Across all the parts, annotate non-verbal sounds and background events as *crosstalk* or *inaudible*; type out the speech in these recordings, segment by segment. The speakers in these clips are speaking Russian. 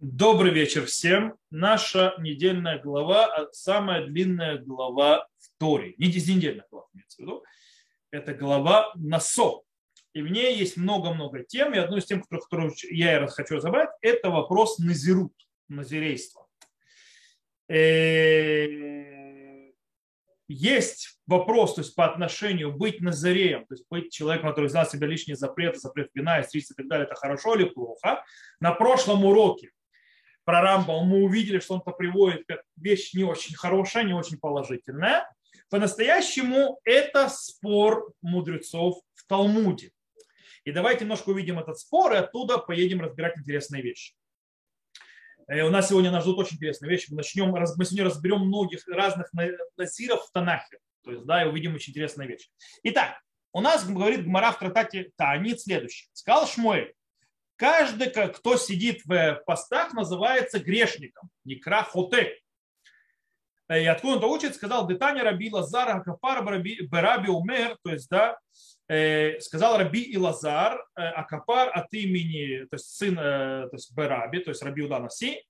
Добрый вечер всем. Наша недельная глава, а самая длинная глава в Торе. Не недельная глава, имеется в виду. Это глава Насо. И в ней есть много-много тем. И одну из тем, которую я хочу разобрать, это вопрос назирут, назирейства. Э, есть вопрос то есть, по отношению быть назареем, то есть быть человеком, который взял себе лишние запреты, запрет вина, и так далее, это хорошо или плохо. На прошлом уроке про Рамбам мы увидели, что он это приводит как вещь не очень хорошая, не очень положительная. По-настоящему это спор мудрецов в Талмуде. И давайте немножко увидим этот спор, и оттуда поедем разбирать интересные вещи. Э, у нас сегодня нас ждут очень интересные вещи. Мы, начнем, мы сегодня разберем многих разных назиров в Танахе. То есть, да, и увидим очень интересные вещи. Итак, у нас говорит Гмара в трактате Таанит следующее. Сказал Шмуэль, Каждый, кто сидит в постах, называется грешником. Некра хоте. И откуда он это учит, сказал Детаня Раби Лазар Акапар Бараби Умер, то есть, да, э, сказал Раби Илазар э, Акапар от имени, то есть сын э, то есть Бараби, то есть Раби Уданаси,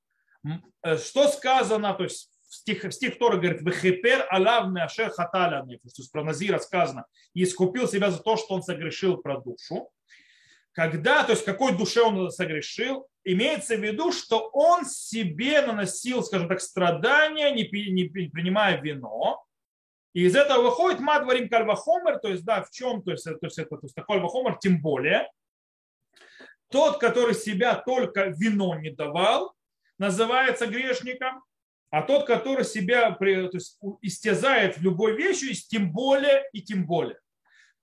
что сказано, то есть стих, стих Торы говорит, «Вехепер алав меашер хаталя то есть про Назира сказано, и искупил себя за то, что он согрешил про душу когда, то есть какой душе он согрешил, имеется в виду, что он себе наносил, скажем так, страдания, не, не принимая вино, и из этого выходит мадварим кальвахомер, то есть, да, в чем, то есть, то есть, это, то есть кальвахомер, тем более, тот, который себя только вино не давал, называется грешником, а тот, который себя то есть, истязает в любой вещи, тем более и тем более.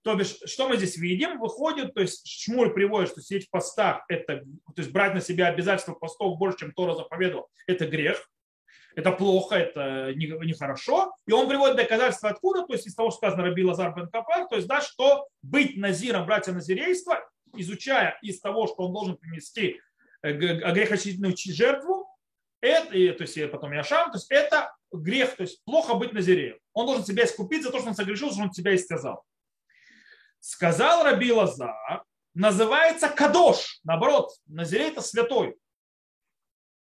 То бишь, что мы здесь видим? Выходит, то есть Шмуль приводит, что сидеть в постах, это, то есть брать на себя обязательства постов больше, чем Тора заповедовал, это грех, это плохо, это нехорошо. Не и он приводит доказательства откуда, то есть из того, что сказано Раби Лазар бен Капар, то есть да, что быть назиром, братья назирейства, изучая из того, что он должен принести э, грехочистительную жертву, это, и, то есть потом Яшам, то есть это грех, то есть плохо быть назиреем. Он должен себя искупить за то, что он согрешил, что он себя истязал сказал Раби Лазар, называется Кадош. Наоборот, Назирей это святой.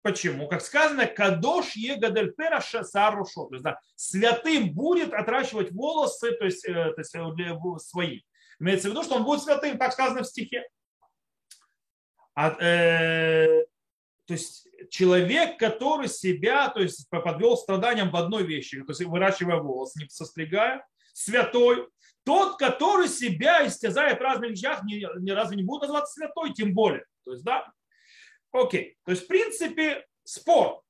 Почему? Как сказано, Кадош егадельпера сарушо. То есть, да, святым будет отращивать волосы то есть, э, то есть, для свои. Имеется в виду, что он будет святым, так сказано в стихе. А, э, то есть человек, который себя то есть, подвел страданиям в одной вещи, то есть выращивая волосы, не состригая, святой, тот, который себя истязает в разных вещах, ни, ни разу не будет называться святой, тем более. То есть, да, окей. То есть, в принципе, спор.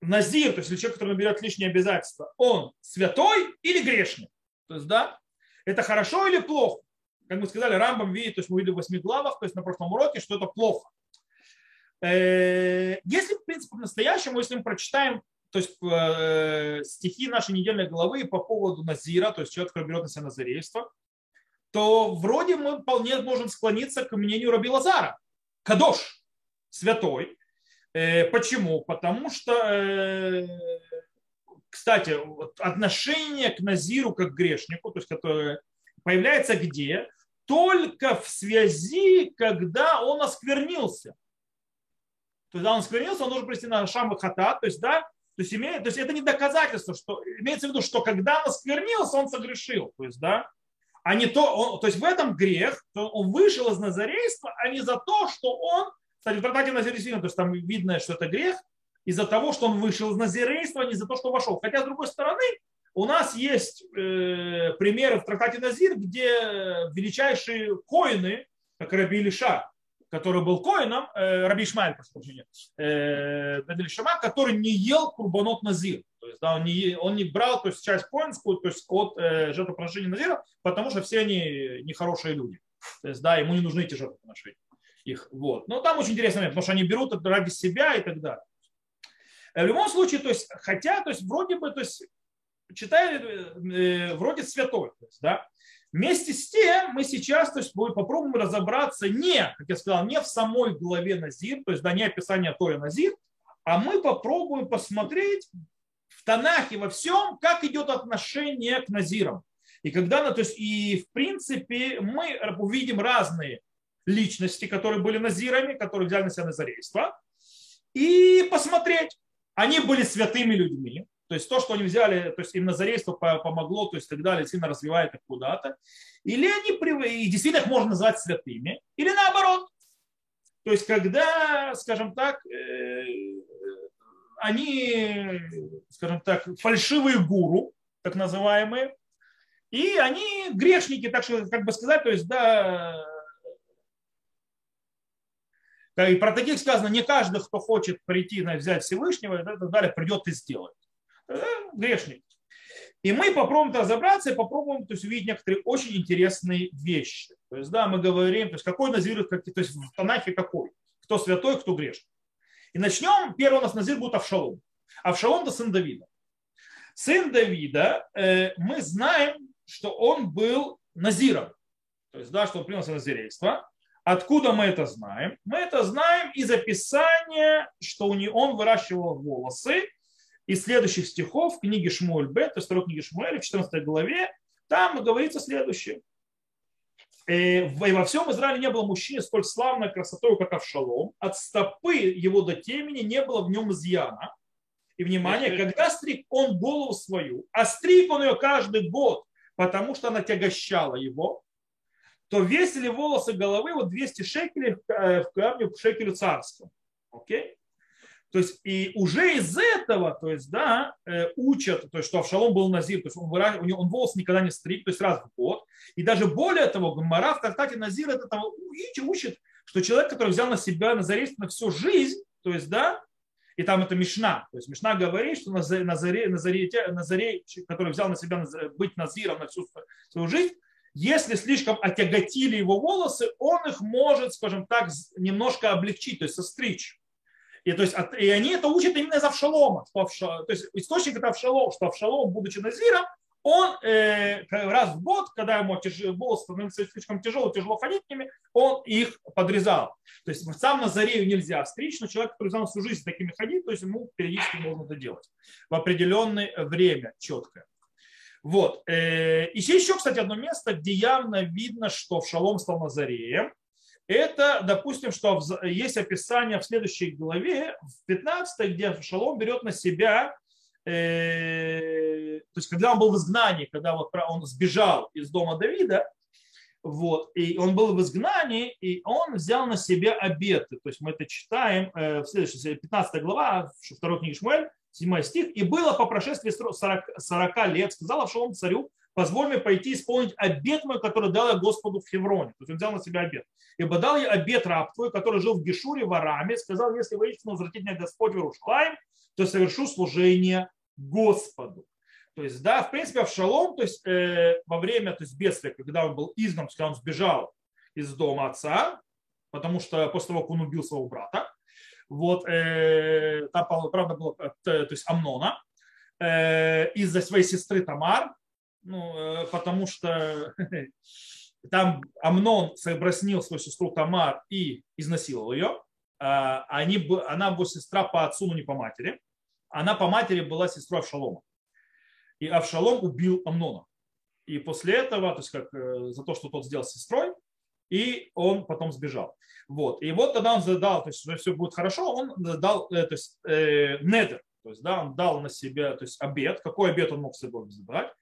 Назир, то есть человек, который наберет лишние обязательства, он святой или грешный? То есть, да, это хорошо или плохо? Как мы сказали, Рамбам видит, то есть мы видели в восьми главах, то есть на прошлом уроке, что это плохо. Э, если, в принципе, по-настоящему, если мы прочитаем то есть э, стихи нашей недельной главы по поводу Назира, то есть человек, который берет на себя назарейство, то вроде мы вполне можем склониться к мнению Раби Лазара. Кадош, святой. Э, почему? Потому что, э, кстати, отношение к Назиру как к грешнику, то есть которое появляется где? Только в связи, когда он осквернился. То есть, когда он осквернился, он должен прийти на Шам Хата, то есть, да, то есть, имеет, то есть это не доказательство, что имеется в виду, что когда он осквернился, он согрешил. То есть, да, а не то, он, то есть в этом грех, то он вышел из назарейства, а не за то, что он, кстати, в трактате Назарейства, то есть там видно, что это грех, из-за того, что он вышел из назарейства, а не за то, что вошел. Хотя, с другой стороны, у нас есть э, примеры в трактате Назир, где величайшие коины, как Раби Илиша, который был коином, э, Раби Ишмаэль, прошу прощения, э, который не ел курбанот назир. То есть, да, он, не, он не брал то есть, часть коинскую, то есть от э, жертвоприношения назира, потому что все они нехорошие люди. То есть, да, ему не нужны эти жертвоприношения. Их, вот. Но там очень интересный момент, потому что они берут это ради себя и так далее. Э, в любом случае, то есть, хотя, то есть, вроде бы, то есть, читали, э, вроде святой, то есть, да, Вместе с тем мы сейчас то есть, попробуем разобраться не, как я сказал, не в самой главе Назир, то есть да, не описание Торы Назир, а мы попробуем посмотреть в Танахе во всем, как идет отношение к Назирам. И когда, то есть, и в принципе мы увидим разные личности, которые были назирами, которые взяли на себя назарейство, и посмотреть. Они были святыми людьми, то есть то, что они взяли, то есть им назарейство помогло, то есть так далее, сильно развивает их куда-то. Или они и действительно их можно назвать святыми, или наоборот. То есть когда, скажем так, э, они, скажем так, фальшивые гуру, так называемые, и они грешники, так что, как бы сказать, то есть, да, и про таких сказано, не каждый, кто хочет прийти на взять Всевышнего, и так далее, придет и сделает. Грешник. И мы попробуем разобраться и попробуем то есть, увидеть некоторые очень интересные вещи. То есть, да, мы говорим, то есть, какой назир, то есть в Танахе какой, кто святой, кто грешник. И начнем, первый у нас назир будет Авшалом. Авшалом это сын Давида. Сын Давида, э, мы знаем, что он был назиром. То есть, да, что он принял назирейство. Откуда мы это знаем? Мы это знаем из описания, что у него, он выращивал волосы. Из следующих стихов книги Шмуэль Б, то есть второй книги Шмуэля, в 14 главе, там говорится следующее. Э, и во всем Израиле не было мужчины столь славной красотой, как Авшалом. От стопы его до темени не было в нем изъяна. И внимание, когда стриг он голову свою, а стриг он ее каждый год, потому что она тягощала его, то весили волосы головы вот 200 шекелей э, в камне в шекелю царском. Окей? То есть и уже из этого, то есть, да, э, учат, то есть, что Авшалом был назир, то есть он, выра... у него, он волос никогда не стриг, то есть раз в год. И даже более того, Гмара в Тартате Назир это того, учит, что человек, который взял на себя назарейство на всю жизнь, то есть, да, и там это Мишна. То есть Мишна говорит, что Назаре, Назаре, Назаре, который взял на себя быть назиром на всю свою жизнь, если слишком отяготили его волосы, он их может, скажем так, немножко облегчить, то есть состричь. И, то есть, и они это учат именно из Авшалома. То есть источник это Авшалом, что Авшалом, будучи назиром, он э, раз в год, когда ему тяж... волосы становятся слишком тяжело, тяжело ходить ними, он их подрезал. То есть сам на зарею нельзя стричь, но человек, который знал всю жизнь такими ходить, то есть ему периодически можно это делать в определенное время четкое. Вот. Э, и еще, кстати, одно место, где явно видно, что в Шалом стал Назареем. Это, допустим, что есть описание в следующей главе, в 15, где Шалом берет на себя Э, то есть когда он был в изгнании, когда вот он сбежал из дома Давида, вот, и он был в изгнании, и он взял на себя обеты. То есть мы это читаем э, в следующей, 15 глава, второй книги Шмуэль, 7 стих. «И было по прошествии 40, 40 лет, сказал Авшалом царю, позволь мне пойти исполнить обет мой, который дал я Господу в Хевроне». То есть он взял на себя обет. «Ибо дал я обет раб твой, который жил в Гешуре, в Араме, сказал, если воистину возвратить меня Господь в Иерушалаем, то совершу служение Господу. То есть, да, в принципе, Авшалом, то есть э, во время то есть, бедствия, когда он был изгнан, когда он сбежал из дома отца, потому что после того, как он убил своего брата, вот, э, там, правда, было, э, то есть Амнона, э, из-за своей сестры Тамар, ну, э, потому что *laughs* там Амнон соблазнил свою сестру Тамар и изнасиловал ее. Э, они, она его сестра по отцу, но не по матери она по матери была сестрой Авшалома. И Авшалом убил Амнона. И после этого, то есть как э, за то, что тот сделал с сестрой, и он потом сбежал. Вот. И вот тогда он задал, то есть все будет хорошо, он дал э, то есть, э, недер, то есть да, он дал на себя то есть, обед. Какой обед он мог с собой забрать?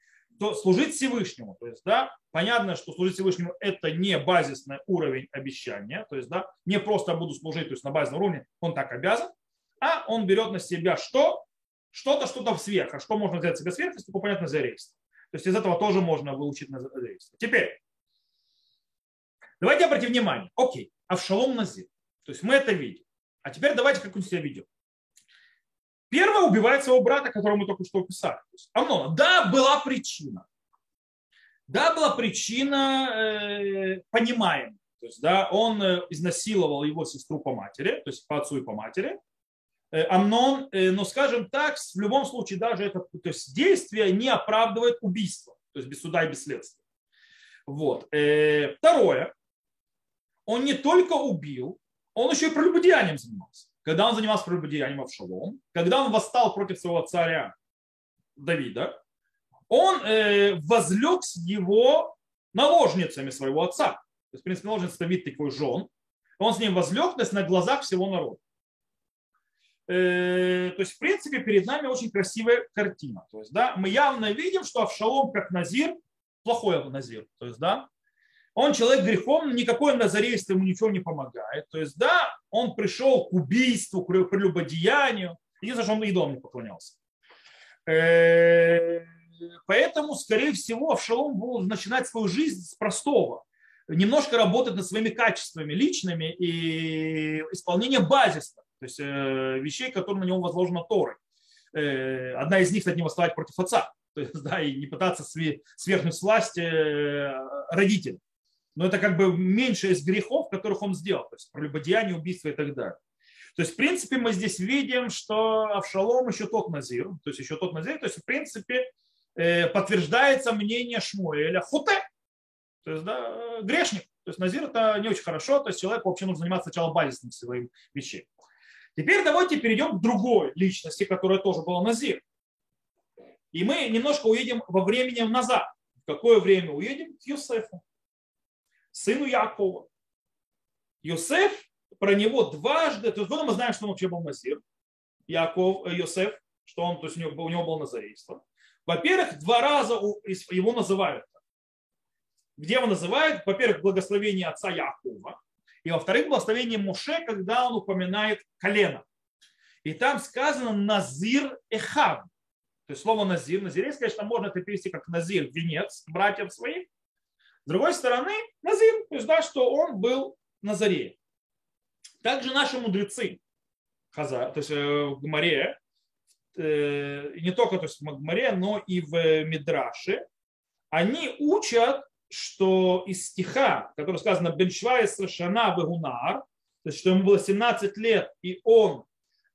То служить Всевышнему. То есть, да, понятно, что служить Всевышнему это не базисный уровень обещания, то есть, да, не просто буду служить, то есть на базовом уровне, он так обязан, а он берет на себя что? Что-то, что-то сверх. А что можно взять себе сверх, если понятно назарейство. То есть из этого тоже можно выучить назарейство. Теперь, давайте обратим внимание. Окей, Авшалом Назир. То есть мы это видим. А теперь давайте как-нибудь себя ведем. Первое убивает своего брата, которого мы только что описали. Амнона. Да, была причина. Да, была причина, э, понимаем. То есть, да, он э, изнасиловал его сестру по матери, то есть по отцу и по матери. Э, Амнон, э, но скажем так, в любом случае даже это то есть действие не оправдывает убийство, то есть без суда и без следствия. Вот. Второе, он не только убил, он еще и прелюбодеянием занимался. Когда он занимался прелюбодеянием Авшалом, когда он восстал против своего царя Давида, он возлег с его наложницами своего отца. То есть, в принципе, должен ставить такой жен. Он с ним возлег, то есть на глазах всего народа. Э, то есть, в принципе, перед нами очень красивая картина. То есть, да, мы явно видим, что Авшалом как Назир, плохой Назир. То есть, да, он человек грехом, никакое назарейство ему ничего не помогает. То есть, да, он пришел к убийству, к прелюбодеянию. Единственное, что он идолам не поклонялся. Э, поэтому, скорее всего, Авшалом будет начинать свою жизнь с простого. Немножко работать над своими качествами личными и исполнение базисных, то есть э, вещей, которые на него возложено Торой. Э, одна из них, кстати, не восставать против отца, то есть, *laughs* да, и не пытаться свергнуть с власти родителей. Но это как бы меньше из грехов, которых он сделал, то есть прелюбодеяние, убийство и так далее. То есть, в принципе, мы здесь видим, что Авшалом еще тот Назир, то есть еще тот Назир, то есть, в принципе, э, подтверждается мнение Шмуэля Хуте, то есть, да, грешник. То есть Назир это не очень хорошо, то есть человеку вообще нужно заниматься сначала базисным своим вещей. Теперь давайте перейдем к другой личности, которая тоже была Назир. И мы немножко уедем во времени назад. В какое время уедем? К Юсефу, сыну Якова. Юсеф про него дважды, то есть мы знаем, что он вообще был Назир, Яков, э, Йосеф, что он, то есть у него, у него было назарейство. Во-первых, два раза его называют. Где его называют? Во-первых, благословение отца Якова. И во-вторых, благословение Муше, когда он упоминает колено. И там сказано Назир Эхав. То есть слово Назир. Назир, конечно, можно это перевести как Назир, венец братьев своих. С другой стороны, Назир, то есть, да, что он был Назареем. Также наши мудрецы, Хаза, то есть э, в Гмаре, э, не только то есть в Гмаре, но и в Мидраше, они учат, что из стиха, который сказано Беншвай Шана Бегунар, то есть что ему было 17 лет, и он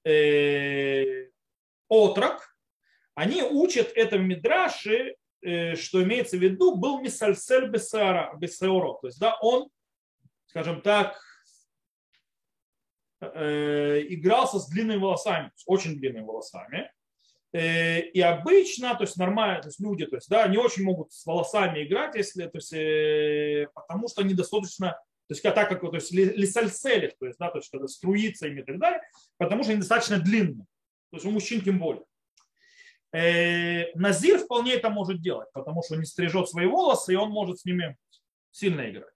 э, отрок, они учат это в Мидраше, что имеется в виду, был Мисальсель Бесара, Бесеоро. То есть, да, он, скажем так, Э, игрался с длинными волосами, очень длинными волосами. Э, и обычно, то есть нормально, то есть люди, то есть, да, не очень могут с волосами играть, если, то есть, э, потому что они достаточно, то есть, так как, то есть, лисальцелих, то есть, да, то есть, когда струится ими и так далее, потому что они достаточно длинные. То есть, у мужчин тем более. Назир вполне это может делать, потому что он не стрижет свои волосы, и он может с ними сильно играть.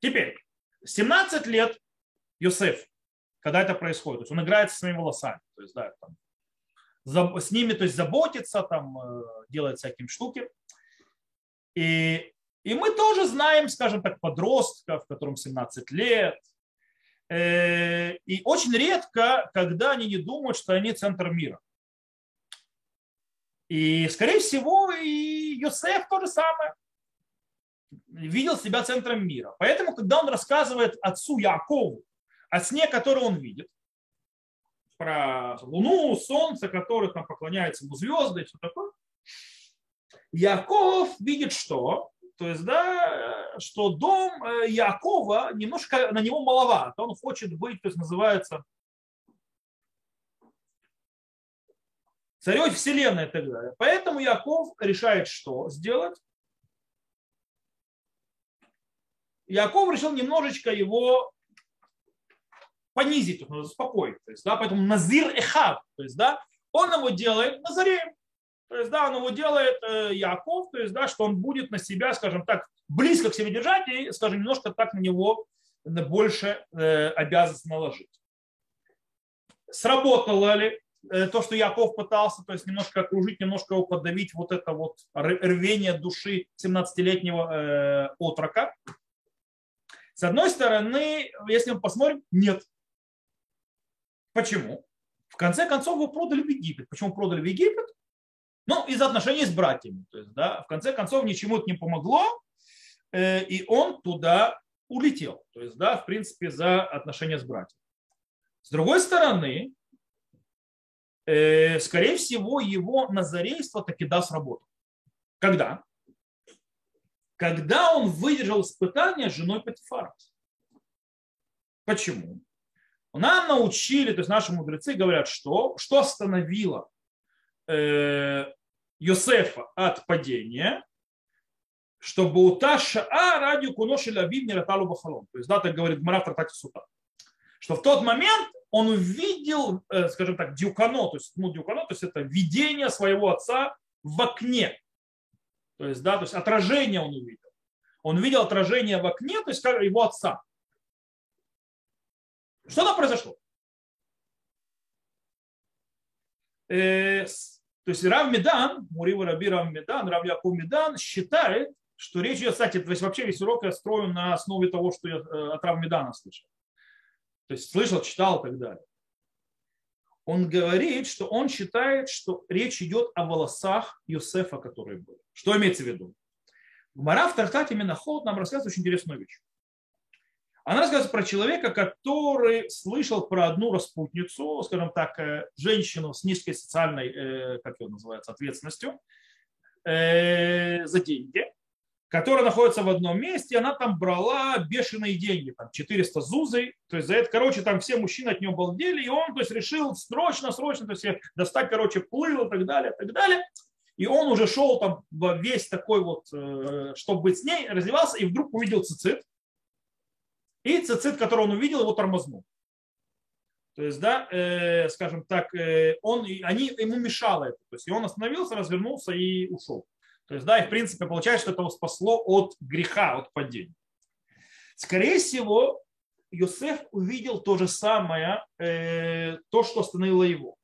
Теперь, 17 лет Йосеф когда это происходит. То есть он играет со своими волосами. То есть, да, там, с ними то есть, заботится, там, э, делает всякие штуки. И, и мы тоже знаем, скажем так, подростков, которым 17 лет. Э, и очень редко, когда они не думают, что они центр мира. И, скорее всего, и Йосеф то же самое. Видел себя центром мира. Поэтому, когда он рассказывает отцу Якову, о сне, который он видит, про Луну, Солнце, которые там поклоняются ему звезды и все такое. Яков видит что? То есть, да, что дом э, Якова немножко на него маловат. Он хочет быть, то есть называется царем вселенной и так далее. Поэтому Яков решает что сделать? Яков решил немножечко его понизить, нужно успокоить. То есть, да, поэтому назир эхав, то есть, да, он его делает назареем. То есть, да, он его делает э, Яков, то есть, да, что он будет на себя, скажем так, близко к себе держать и, скажем, немножко так на него больше э, обязанность наложить. Сработало ли то, что Яков пытался, то есть немножко окружить, немножко его подавить, вот это вот рвение души 17-летнего э, отрока? С одной стороны, если мы посмотрим, нет. Почему? В конце концов, его продали в Египет. Почему продали в Египет? Ну, из отношений с братьями. То есть, да, в конце концов, ничему это не помогло, э, и он туда улетел. То есть, да, в принципе, за отношения с братьями. С другой стороны, э, скорее всего, его назарейство таки даст работу. Когда? Когда он выдержал испытание с женой Патифара. Почему? Нам научили, то есть наши мудрецы говорят, что, что остановило э, Йосефа от падения, чтобы у Таша а ради куноши лабим не раталу бахалом. То есть, да, так говорит Гмара в трактате Сута. Что в тот момент он увидел, э, скажем так, дюкано, то есть, ну, дюкано, то есть это видение своего отца в окне. То есть, да, то есть отражение он увидел. Он видел отражение в окне, то есть его отца. Что там произошло? Э, то есть Рав Медан, Мурива Раби Рав Медан, Рав Яков Медан считает, что речь идет, кстати, то есть вообще весь урок я строю на основе того, что я э, от Рав Медана слышал. То есть слышал, читал и так далее. Он говорит, что он считает, что речь идет о волосах Юсефа, которые были. Что имеется в виду? Гмара в Тартате Миноход нам рассказывает очень интересную вещь. Она рассказывает про человека, который слышал про одну распутницу, скажем так, э, женщину с низкой социальной, э, как ее называется, ответственностью э, за деньги, которая находится в одном месте, она там брала бешеные деньги, там 400 зузой, то есть за это, короче, там все мужчины от нее балдели, и он, то есть, решил срочно, срочно, то есть, достать, короче, плыл и так далее, и так далее, и он уже шел там весь такой вот, чтобы быть с ней, раздевался, и вдруг увидел цицит, и цицит, который он увидел, его тормознул. То есть, да, э, скажем так, э, он, они, ему мешало это. То есть, и он остановился, развернулся и ушел. То есть, да, и в принципе получается, что это его спасло от греха, от падения. Скорее всего, Йосеф увидел то же самое, э, то, что остановило его.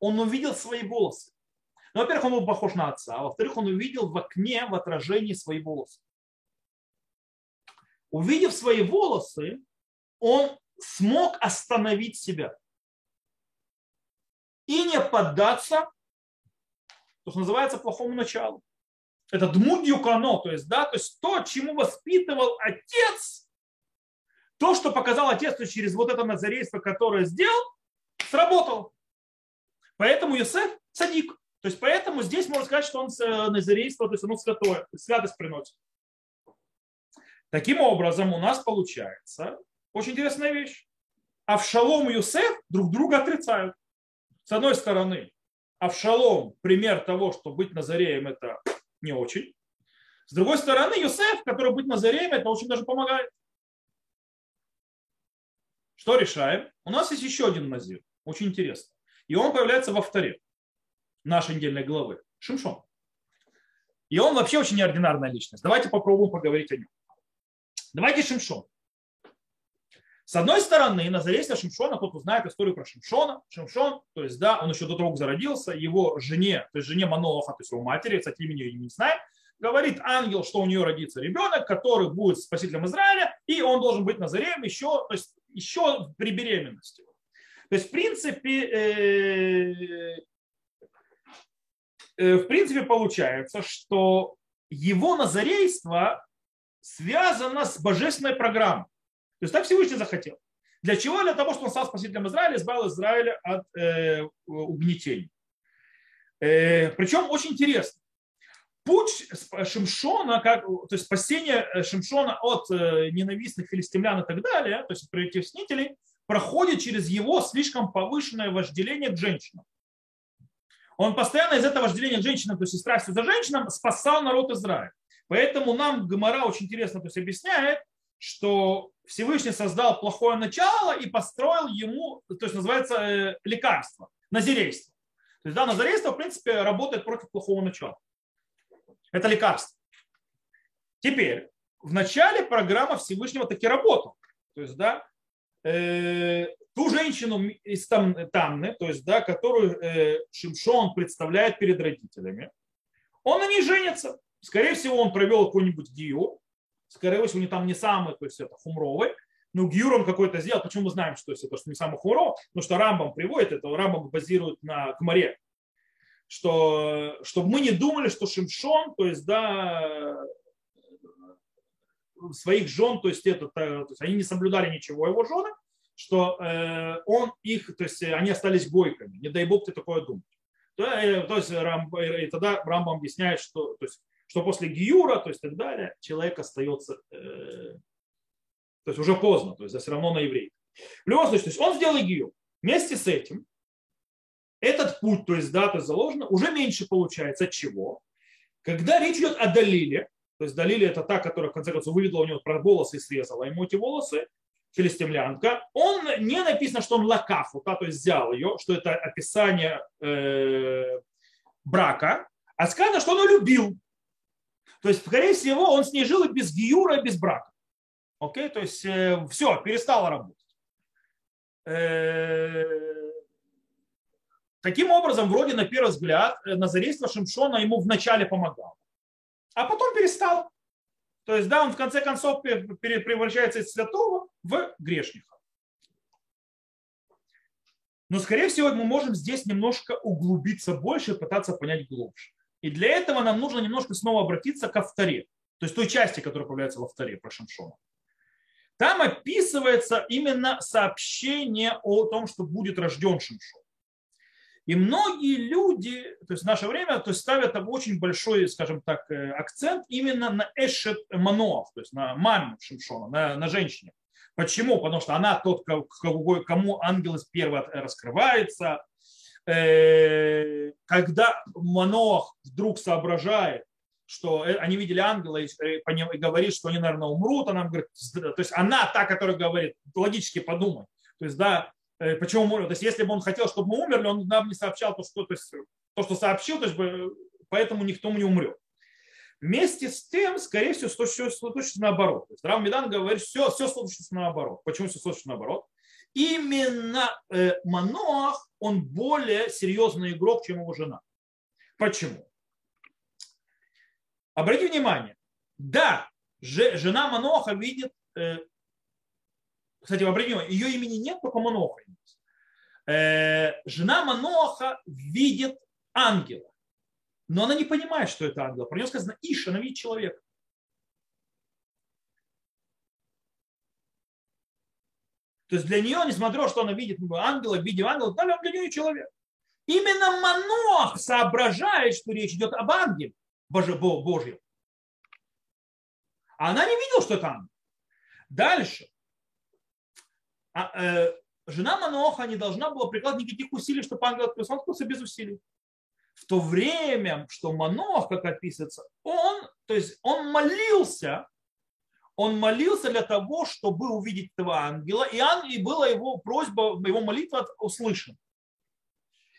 Он увидел свои волосы. Ну, во-первых, он был похож на отца, а во-вторых, он увидел в окне в отражении свои волосы увидев свои волосы, он смог остановить себя и не поддаться, то, что называется, плохому началу. Это дмудьюкано, то есть, да, то есть то, чему воспитывал отец, то, что показал отец то через вот это назарейство, которое сделал, сработало. Поэтому Юсеф садик. То есть поэтому здесь можно сказать, что он э, назарейство, то есть оно святое, святость приносит. Таким образом, у нас получается очень интересная вещь. Авшалом и Юсеф друг друга отрицают. С одной стороны, Авшалом – пример того, что быть Назареем – это не очень. С другой стороны, Юсеф, который быть Назареем, это очень даже помогает. Что решаем? У нас есть еще один Назир, очень интересно. И он появляется во вторе нашей недельной главы. Шимшон. И он вообще очень неординарная личность. Давайте попробуем поговорить о нем. Давайте Шимшон. С одной стороны, на заре Шимшона, кто знает историю про Шимшона, Шимшон, то есть, да, он еще до того, как зародился, его жене, то есть жене Маноха, то есть его матери, кстати, имени ее не знает, говорит ангел, что у нее родится ребенок, который будет спасителем Израиля, и он должен быть Назареем еще, то есть, еще при беременности. То есть, в принципе, э, э, в принципе, получается, что его назарейство связано с божественной программой. То есть так Всевышний захотел. Для чего? Для того, чтобы он стал спасителем Израиля, избавил Израиля от э, угнетений. Э, причем очень интересно. Путь Шимшона, как, то есть спасение Шимшона от э, ненавистных филистимлян и так далее, то есть притеснителей, проходит через его слишком повышенное вожделение к женщинам. Он постоянно из этого вожделения к женщинам, то есть страсти за женщинам, спасал народ Израиля. Поэтому нам Гомора очень интересно то есть, объясняет, что Всевышний создал плохое начало и построил ему, то есть называется э, лекарство, назирейство. То есть да, назирейство, в принципе, работает против плохого начала. Это лекарство. Теперь, в начале программа Всевышнего таки работала. То есть, да, э, ту женщину из Тамны, то есть, да, которую э, Шимшон представляет перед родителями, он на ней женится. Скорее всего, он провел какой-нибудь гиюр. Скорее всего, не там не самый, то есть это хумровый. Ну, гиюр он какой-то сделал. Почему мы знаем, что это что не самый хумровый? Потому что Рамбам приводит это, Рамбам базирует на Кмаре. Что, чтобы мы не думали, что Шимшон, то есть, да, своих жен, то есть, это, то есть они не соблюдали ничего его жены, что э, он их, то есть они остались гойками. Не дай бог ты такое думать. То, э, то есть Рам, и тогда Рамбам объясняет, что то есть, что после Гиюра, то есть так далее, человек остается, э, то есть уже поздно, то есть все равно на еврей. В любом случае, то есть он сделал Гиюр. Вместе с этим этот путь, то есть да, то есть заложено, уже меньше получается. От чего? Когда речь идет о Далиле, То есть Далили это та, которая в конце концов выведла у него про волосы и срезала ему эти волосы, филистимлянка. Он не написано, что он лакафу, да, то есть взял ее, что это описание э, брака, а сказано, что он ее любил. То есть, скорее всего, он с ней жил и без гиюра, и без брака. Окей, то есть э, все, перестала работать. Э, таким образом, вроде на первый взгляд, э, назарейство Шимшона ему вначале помогало, а потом перестал. То есть, да, он в конце концов превращается из святого в грешника. Но, скорее всего, мы можем здесь немножко углубиться больше пытаться понять глубже. И для этого нам нужно немножко снова обратиться ко вторе, то есть той части, которая появляется во вторе про Шимшона. Там описывается именно сообщение о том, что будет рожден Шимшон. И многие люди, то есть в наше время, то есть ставят очень большой, скажем так, э, акцент именно на Эшет Маноав, то есть на маме Шимшона, на, на женщине. Почему? Потому что она тот, кому ангел первый раскрывается. Э, когда Маноах вдруг соображает, что э, они видели ангела и говорит, что они, наверное, умрут, она говорит, то есть она та, которая говорит, логически подумай. То есть, да, Э, почему мы, то есть если бы он хотел, чтобы мы умерли, он нам не сообщал то, что, то, есть, то, что сообщил, то есть, поэтому никто не умрет. Вместе с тем, скорее всего, все случится наоборот. То есть Рав Медан говорит, все, все случится наоборот. Почему все случится наоборот? Именно э, Маноах, он более серьезный игрок, чем его жена. Почему? Обратите внимание, да, жена Маноха видит э, кстати, в определенном ее имени нет, только Маноха есть. Э, жена Маноха видит ангела, но она не понимает, что это ангел. Про нее сказано Иша, она видит человека. То есть для нее, несмотря на что она видит ангела, в виде ангела, для нее человек. Именно Манох соображает, что речь идет об ангеле Божьем. А она не видела, что ангел. Дальше а, э, жена Маноха не должна была прикладывать никаких усилий, чтобы ангел. Он открылся без усилий. В то время, что Манох, как описывается, он, то есть он молился, он молился для того, чтобы увидеть этого ангела, и, ангел, и была его просьба, его молитва услышана.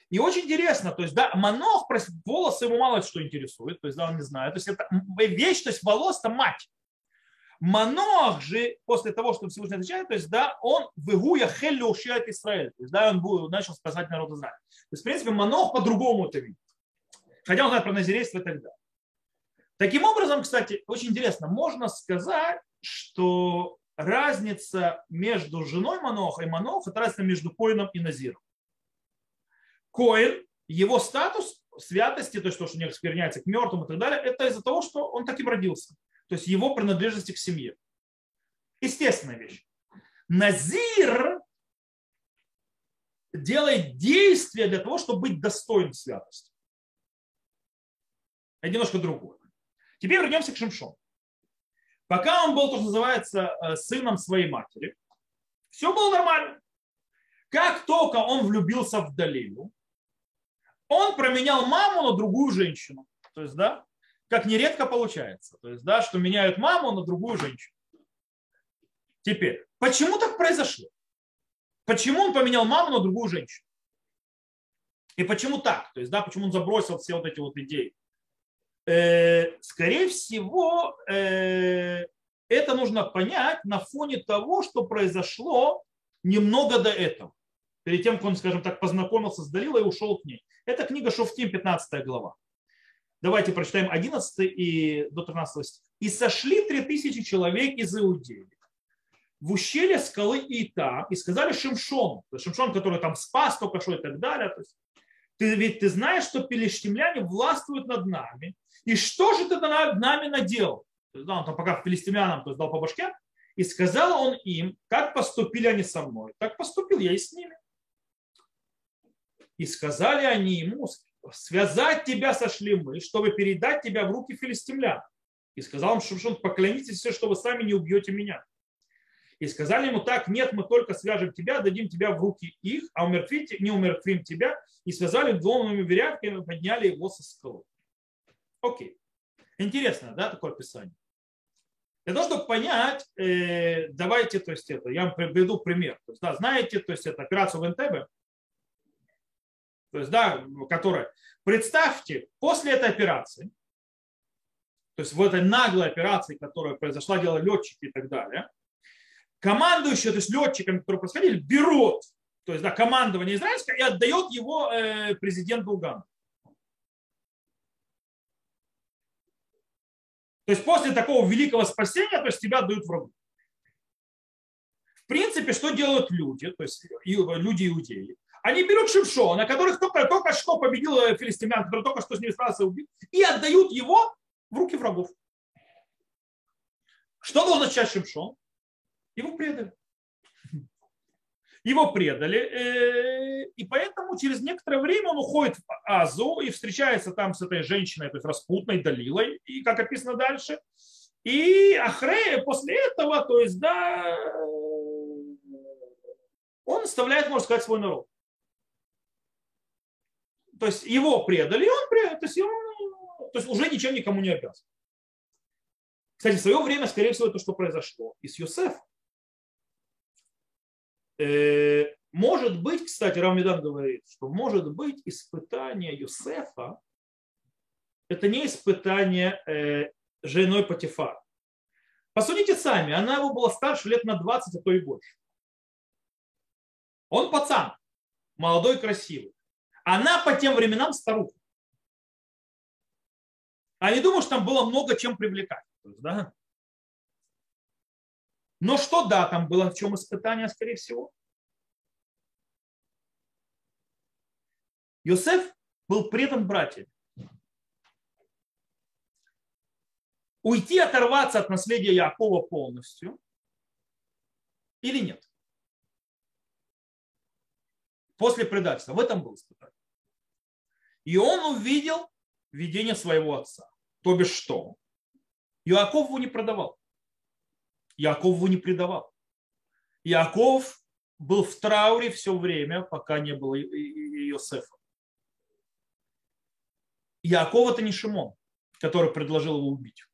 И очень интересно, то есть, да, Манох, волосы ему мало что интересует, то есть, да, он не знает. То есть, это вещь, то есть, волос – это мать. Манох же, после того, что Всевышний отвечает, то есть, да, он выгуя хеллю ушиет Израиль. То есть, да, он начал спасать народ Израиля. То есть, в принципе, Манох по-другому это видит. Хотя он знает про назирейство и так далее. Таким образом, кстати, очень интересно, можно сказать, что разница между женой Маноха и Манох – это разница между Коином и Назиром. Коин, его статус святости, то есть то, что не оскверняется к мертвым и так далее, это из-за того, что он таким родился то есть его принадлежности к семье. Естественная вещь. Назир делает действия для того, чтобы быть достоин святости. Это немножко другое. Теперь вернемся к Шимшону. Пока он был, то, что называется, э, сыном своей матери, все было нормально. Как только он влюбился в Далилу, он променял маму на другую женщину. То есть, да, как нередко получается. То есть, да, что меняют маму на другую женщину. Теперь, почему так произошло? Почему он поменял маму на другую женщину? И почему так? То есть, да, почему он забросил все вот эти вот идеи? Э, скорее всего, э, это нужно понять на фоне того, что произошло немного до этого. Перед тем, как он, скажем так, познакомился с Далилой и ушел к ней. Это книга Шофтим, 15 глава. Давайте прочитаем 11 и до 13 стих. «И сошли 3000 человек из Иудеи в ущелье скалы Ита и сказали Шимшону, Шимшон, который там спас только что и так далее, то есть, ты, ведь ты знаешь, что пелештимляне властвуют над нами, и что же ты над нами наделал? Да, он там пока филистимлянам то есть, дал по башке, и сказал он им, как поступили они со мной, так поступил я и с ними. И сказали они ему, связать тебя сошли мы, чтобы передать тебя в руки филистимлян. И сказал им Шимшон, поклонитесь все, что вы сами не убьете меня. И сказали ему, так, нет, мы только свяжем тебя, дадим тебя в руки их, а умертвите, не умертвим тебя. И связали двумя веревками, подняли его со скалы. Окей. Интересно, да, такое описание. Для того, чтобы понять, э, давайте, то есть это, я вам приведу пример. То есть, да, знаете, то есть это операцию в НТБ, то есть, да, которая, представьте, после этой операции, то есть в этой наглой операции, которая произошла, делали летчики и так далее, командующие, то есть летчиками, которые происходили, берут, то есть да, командование израильское и отдает его э, президенту Уганды. То есть после такого великого спасения, то есть тебя дают врагу. В принципе, что делают люди, то есть люди иудеи? Они берут Шимшона, которых только, только что победил э, филистимлян, который только что с ними справился убил, и отдают его в руки врагов. Что должен означать Шимшон? Его предали. Его предали, э, и поэтому через некоторое время он уходит в Азу и встречается там с этой женщиной, то есть распутной Далилой, и как описано дальше. И Ахре после этого, то есть, да, он оставляет, можно сказать, свой народ. То есть его предали, и он предал, то есть, он, то есть уже ничем никому не обязан. Кстати, в свое время, скорее всего, это что произошло и с Юсефом. Э, может быть, кстати, Рамидан говорит, что может быть испытание Юсефа, это не испытание э, женой Патифара. Посудите сами, она его была старше лет на 20, а то и больше. Он пацан, молодой, красивый. Она по тем временам старуха. А не думаю, что там было много чем привлекать. Да? Но что да, там было в чем испытание, скорее всего? Йосеф был предан братьям. Уйти, оторваться от наследия Якова полностью или нет? После предательства. В этом был испытание. И он увидел видение своего отца. То бишь что? Иаков его не продавал. Яков его не предавал. Яков был в трауре все время, пока не было Иосифа. Яков это не Шимон, который предложил его убить.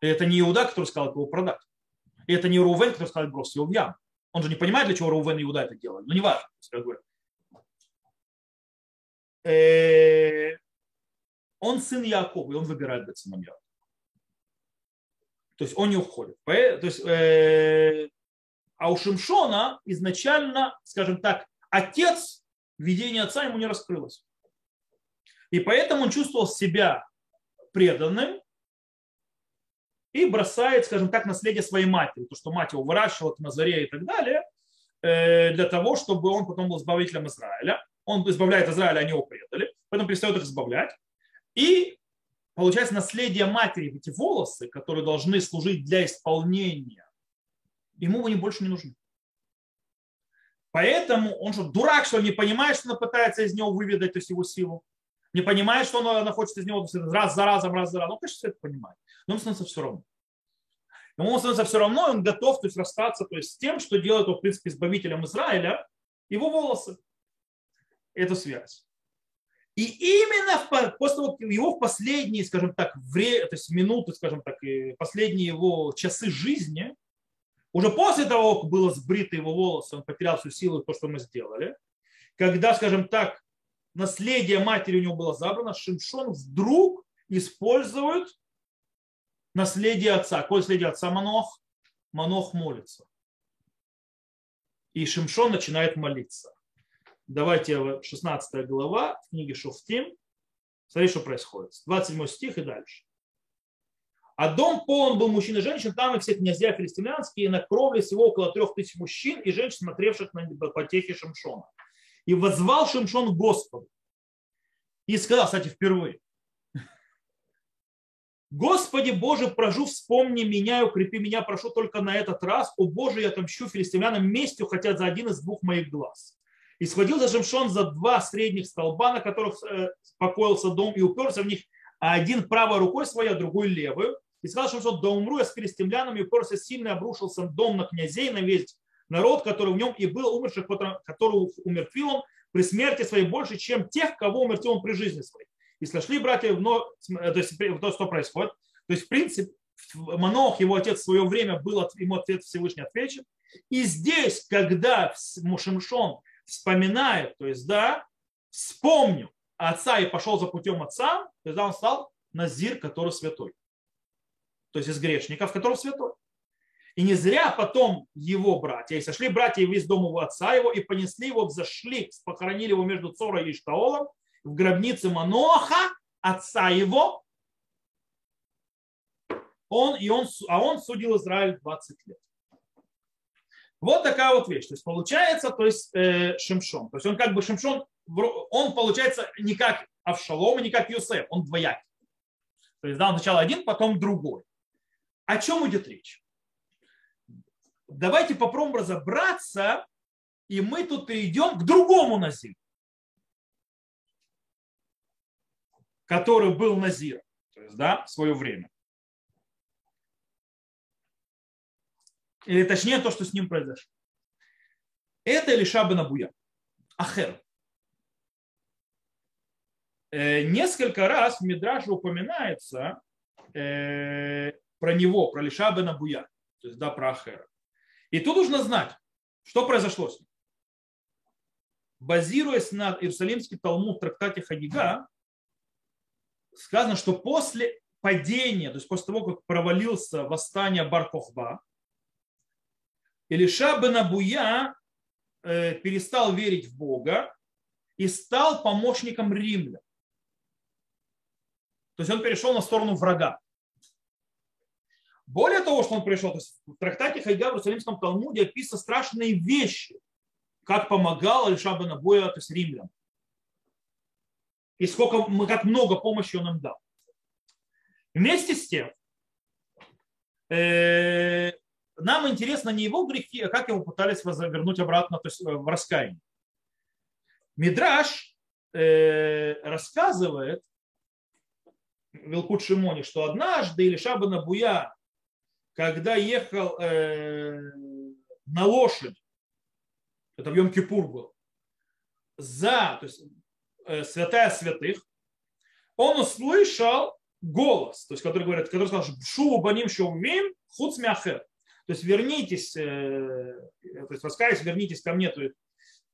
Это не Иуда, который сказал его продать. И это не Рувен, который сказал бросить его в яму. Он же не понимает, для чего Рувен и Иуда это делали. Но не важно. Э, он сын Якова, и он выбирает быть сыном Якова. То есть он не уходит. То есть, э, а у Шимшона изначально, скажем так, отец, видение отца ему не раскрылось. И поэтому он чувствовал себя преданным и бросает, скажем так, наследие своей матери. То, что мать его выращивала на заре и так далее, э, для того, чтобы он потом был избавителем Израиля. Он избавляет Израиля, они его предали, поэтому перестает их избавлять. И получается наследие матери, эти волосы, которые должны служить для исполнения, ему они больше не нужны. Поэтому он что, дурак, что ли, не понимает, что он пытается из него выведать то есть его силу? Не понимает, что он, она хочет из него раз за разом, раз за разом. Он, конечно, все это понимает. Но ему становится все равно. Ему становится все равно, он готов то есть, расстаться то есть, с тем, что делает, в принципе, избавителем Израиля, его волосы. Эту связь. И именно после его в последние, скажем так, время, то есть минуты, скажем так, последние его часы жизни, уже после того, как было сбрито его волосы, он потерял всю силу, то, что мы сделали, когда, скажем так, наследие матери у него было забрано, Шимшон вдруг использует наследие отца. Какое наследие отца Манох? Манох молится. И Шимшон начинает молиться. Давайте 16 глава книги Шуфтим. Смотри, что происходит. 27 стих и дальше. А дом полон был мужчин и женщин, там и все князья филистимлянские, и на кровле всего около трех тысяч мужчин и женщин, смотревших на потехи Шимшона. И возвал Шимшон Господу. И сказал, кстати, впервые. Господи Боже, прожу, вспомни меня и укрепи меня, прошу только на этот раз. О Боже, я отомщу филистимлянам местью, хотя за один из двух моих глаз. И схватил за Шимшон за два средних столба, на которых э, покоился дом, и уперся в них один правой рукой своей, а другой левую. И сказал Шимшон, да умру я с филистимлянами, и уперся сильно, обрушился дом на князей, на весь народ, который в нем и был умерших, которого умертвил он, при смерти своей больше, чем тех, кого умертил он при жизни своей. и сошли братья, но, то есть то, что происходит. То есть, в принципе, Манох, его отец в свое время был, ему ответ Всевышний отвечен. И здесь, когда Мушимшон вспоминает, то есть, да, вспомнил отца и пошел за путем отца, тогда он стал Назир, который святой. То есть из грешников, который святой. И не зря потом его братья, и сошли братья весь дом его отца его, и понесли его, взошли, похоронили его между Цорой и Иштаолом в гробнице Маноха, отца его. Он, и он, а он судил Израиль 20 лет. Вот такая вот вещь. То есть получается, то есть э, Шимшон. То есть он как бы Шимшон, он получается не как Авшалом и не как Юсеф, он двоякий. То есть да, он сначала один, потом другой. О чем идет речь? Давайте попробуем разобраться, и мы тут идем к другому Назиру, который был Назир, то есть, да, в свое время. Или точнее то, что с ним произошло. Это Илиша бен Абуя, Ахер. Э, несколько раз в Мидраше упоминается э, про него, про Лиша бен Абуя, то есть да, про Ахера. И тут нужно знать, что произошло с ним. Базируясь на Иерусалимский Талмуд в трактате Хагига, сказано, что после падения, то есть после того, как провалился восстание Бар-Кохба, Илиша бен Абуя э, перестал верить в Бога и стал помощником римлян. То есть он перешел на сторону врага. Более того, что он пришел, то есть в трактате Хайга в Иерусалимском Талмуде описаны страшные вещи, как помогал Алиша бен Абуя, то есть римлян. И сколько, как много помощи он им дал. Вместе с тем, э, нам интересно не его грехи, а как его пытались вернуть обратно то есть э, в раскаяние. Мидраш э, рассказывает, Вилкут Шимони, что однажды или Шабана Буя, когда ехал э, на лошадь, это в Йом-Кипур был, за, то есть э, святая святых, он услышал голос, то есть который говорит, который сказал, шуву баним шоумим хуц мяхер. То есть вернитесь, э, то есть раскаясь, вернитесь ко мне, то есть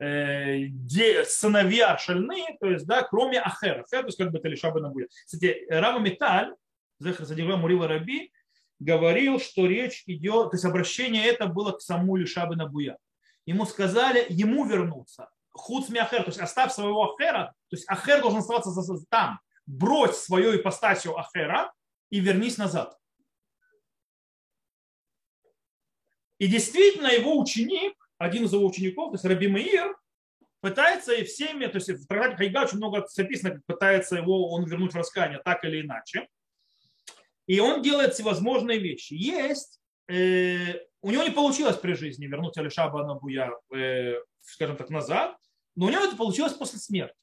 э, сыновья шальные, то есть, да, кроме Ахера. Ахер, то есть, как бы это лишь будет. Кстати, Рава Металь, Захар Садива Мурива Раби, говорил, что речь идет, то есть обращение это было к саму Лишабы Набуя. Ему сказали, ему вернуться. Худ Ахер, то есть оставь своего Ахера, то есть Ахер должен оставаться там. Брось свою ипостасию Ахера и вернись назад. И действительно его ученик, один из его учеников, то есть Раби Маир, пытается и всеми, то есть в трактате Хайга очень много записано, как пытается его он вернуть в раскаяние так или иначе. И он делает всевозможные вещи. Есть, э, у него не получилось при жизни вернуть Алишаба Набуя, э, скажем так, назад, но у него это получилось после смерти.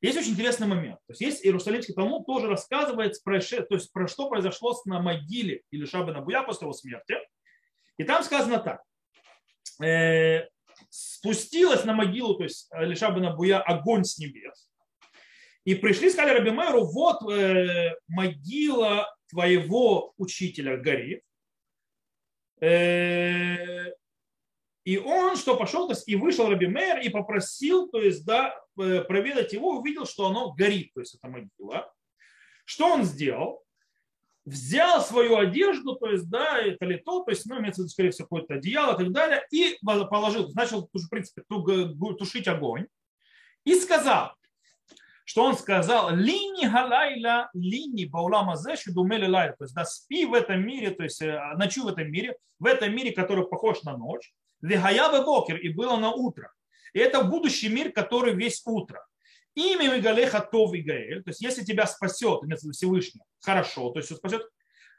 Есть очень интересный момент. То есть, есть Иерусалимский Талмуд тоже рассказывает про, то есть, про что произошло на могиле Илишаба Набуя после его смерти. И там сказано так. Э, спустилась на могилу, то есть Алиша бен Абуя, огонь с небес. И пришли, сказали Раби Мэру, вот э, могила твоего учителя горит. Э, и он что пошел, то есть и вышел Раби Мэр и попросил, то есть да, проведать его, увидел, что оно горит, то есть это могила. Что он сделал? Взял свою одежду, то есть, да, это ли то, то есть, ну, имеется в виду, скорее всего, какое-то одеяло и так далее, и положил, начал, в принципе, тушить огонь, и сказал, что он сказал, лини галайла, лини баулама зеши думели лайла, то есть, да, спи в этом мире, то есть, э, ночу в этом мире, в этом мире, который похож на ночь, вегаява бокер, и было на утро. И это будущий мир, который весь утро имя Мигалеха Тов и то есть если тебя спасет, имеется в Всевышний, хорошо, то есть спасет,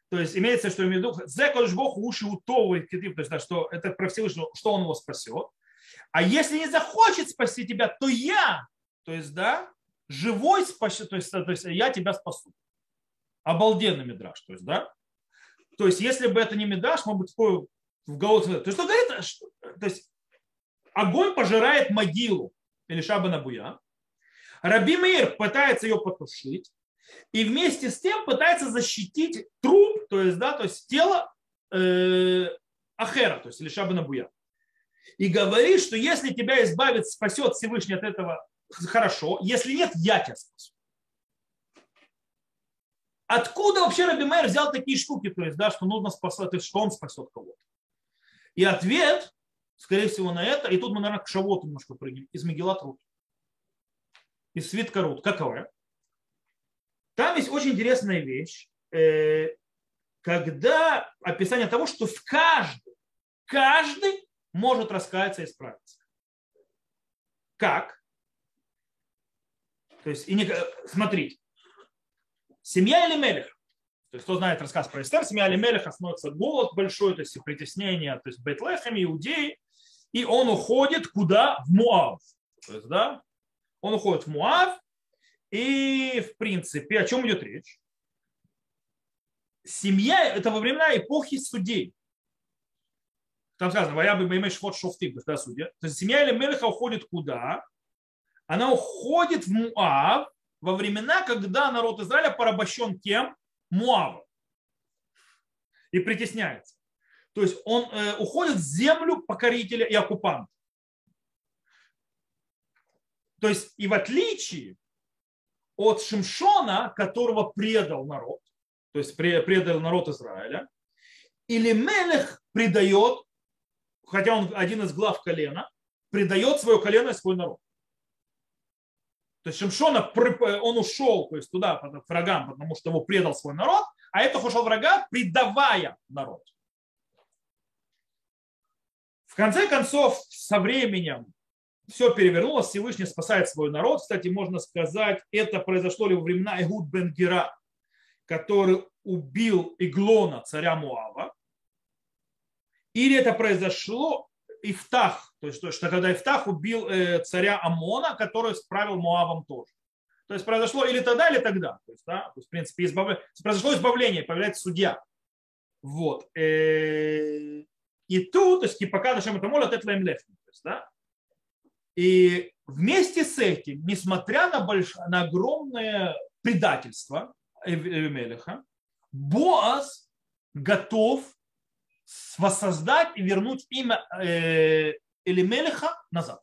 то есть имеется, что имею в виду, Зеколж Бог уши у то есть да, что это про Всевышнего, что он его спасет. А если не захочет спасти тебя, то я, то есть, да, живой спасу, то есть, то есть я тебя спасу. Обалденный мидраж, то есть, да. То есть, если бы это не мидраж, мог быть такой в голову. То есть, что говорит, то есть, огонь пожирает могилу или Шаба Набуя, Раби Мейр пытается ее потушить, и вместе с тем пытается защитить труп, то есть, да, то есть тело э, Ахера, то есть Лиша Буя. И говорит, что если тебя избавит, спасет Всевышний от этого, хорошо, если нет, я тебя спасу. Откуда вообще Раби Мейр взял такие штуки, то есть, да, что нужно спасать, что он спасет кого-то? И ответ, скорее всего, на это, и тут мы, наверное, к Шавоту немножко прыгнем, из Мегилат из Свитка Рут. Какое? Там есть очень интересная вещь, э, когда описание того, что в каждый, каждый может раскаяться и исправиться. Как? То есть, и не, смотрите, семья или Мелех, то есть, кто знает рассказ про Эстер, семья Алимелеха становится голод большой, то есть и притеснение, то есть Бейтлехами, иудеи, и он уходит куда? В Муав. То есть, да, он уходит в Муав, и, в принципе, о чем идет речь? Семья – это во времена эпохи судей. Там сказано, вая бы имеешь вот шофты, да, судья. То есть семья Элемелеха уходит куда? Она уходит в Муав во времена, когда народ Израиля порабощен кем? Муава. И притесняется. То есть он э, уходит в землю покорителя и оккупанта. То есть и в отличие от Шимшона, которого предал народ, то есть предал народ Израиля, или Мелех предает, хотя он один из глав колена, предает свое колено и свой народ. То есть Шимшона, он ушел то есть туда, к врагам, потому что его предал свой народ, а это ушел врага, предавая народ. В конце концов, со временем все перевернулось, Всевышний спасает свой народ. Кстати, можно сказать, это произошло ли во времена Игуд бен Гера, который убил Иглона, царя Муава, или это произошло Ифтах, то есть что когда Ифтах убил э, царя Амона, который справил Муавом тоже. То есть произошло или тогда, или тогда. То есть, да, то есть, в принципе, избав... произошло избавление, появляется судья. Вот. Э, и тут, то есть, пока нашим это молят, это лефни. То есть, да? И вместе с этим, несмотря на, больш... на огромное предательство Эвимелеха, Боаз готов воссоздать и вернуть имя э, Элимелеха назад.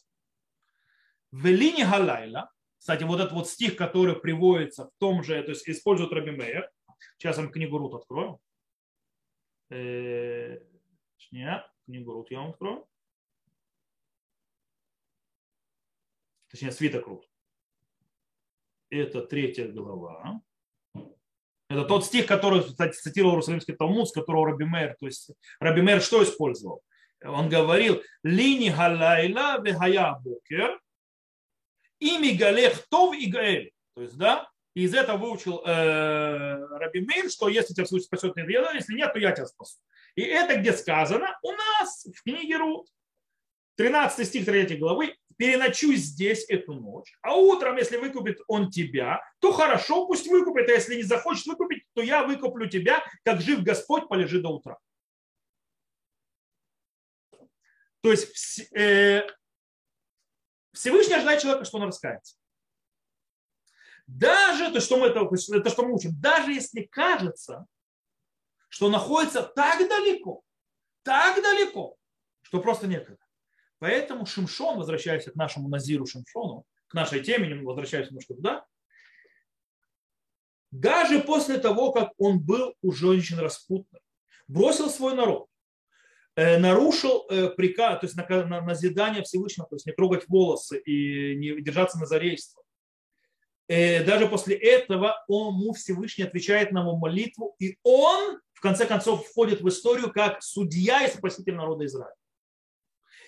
В Элине Галайла, кстати, вот этот вот стих, который приводится в том же, то есть использует Раби Мейер. Сейчас я вам книгу Рут открою. Э, книгу Рут я вам открою. Точнее, свиток Рут. Это третья глава. Это тот стих, который, кстати, цитировал Иерусалимский Талмуд, с которого Раби Мэр, то есть Раби Мэр что использовал? Он говорил, лини галайла вехая бокер, ими галех тов и гаэль. То есть, да, и из этого выучил э, Раби Мейр, что если тебя случай спасет, нет, если нет, то я тебя спасу. И это где сказано у нас в книге Рут. 13 стих 3 главы переночуй здесь эту ночь, а утром, если выкупит он тебя, то хорошо, пусть выкупит, а если не захочет выкупить, то я выкуплю тебя, как жив Господь, полежи до утра. То есть э, Всевышний ожидает человека, что он раскается. Даже то, что мы, это, что мы учим, даже если кажется, что находится так далеко, так далеко, что просто некогда. Поэтому Шимшон, возвращаясь к нашему Назиру Шимшону, к нашей теме, возвращаясь немножко туда, даже после того, как он был у женщин распутным, бросил свой народ, э, нарушил э, приказ, то есть на назидание Всевышнего, то есть не трогать волосы и не держаться на зарейство. Э, даже после этого он, ему Всевышний отвечает на его молитву, и он, в конце концов, входит в историю как судья и спаситель народа Израиля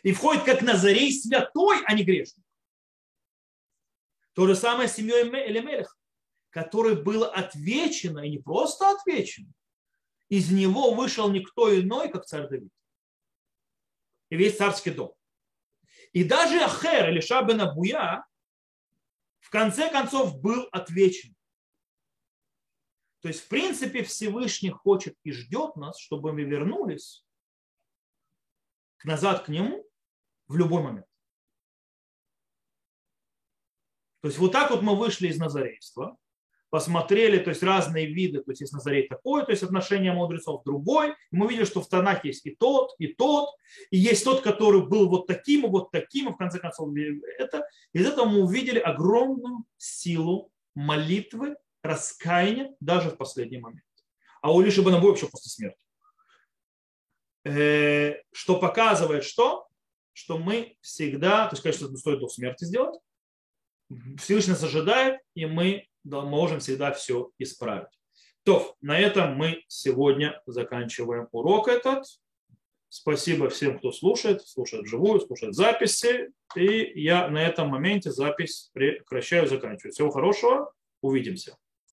и входит как Назарей святой, а не грешник. То же самое с семьей Элемелеха, которой было отвечено, и не просто отвечено, из него вышел никто иной, как царь Давид. И весь царский дом. И даже Ахер или Шабена Буя в конце концов был отвечен. То есть, в принципе, Всевышний хочет и ждет нас, чтобы мы вернулись назад к Нему в любой момент. То есть вот так вот мы вышли из назарейства, посмотрели, то есть разные виды, то есть есть Назарей такой, то есть отношение мудрецов другой. Мы видели, что в Танах есть и тот, и тот, и есть тот, который был вот таким, и вот таким, и в конце концов это. Из этого мы увидели огромную силу молитвы, раскаяния даже в последний момент. А у Лиши Банабой вообще после смерти. Э, что показывает что? Что мы всегда, то есть, конечно, стоит до смерти сделать, Всевышний нас ожидает, и мы можем всегда все исправить. То, на этом мы сегодня заканчиваем урок этот. Спасибо всем, кто слушает, слушает вживую, слушает записи. И я на этом моменте запись прекращаю, заканчиваю. Всего хорошего, увидимся.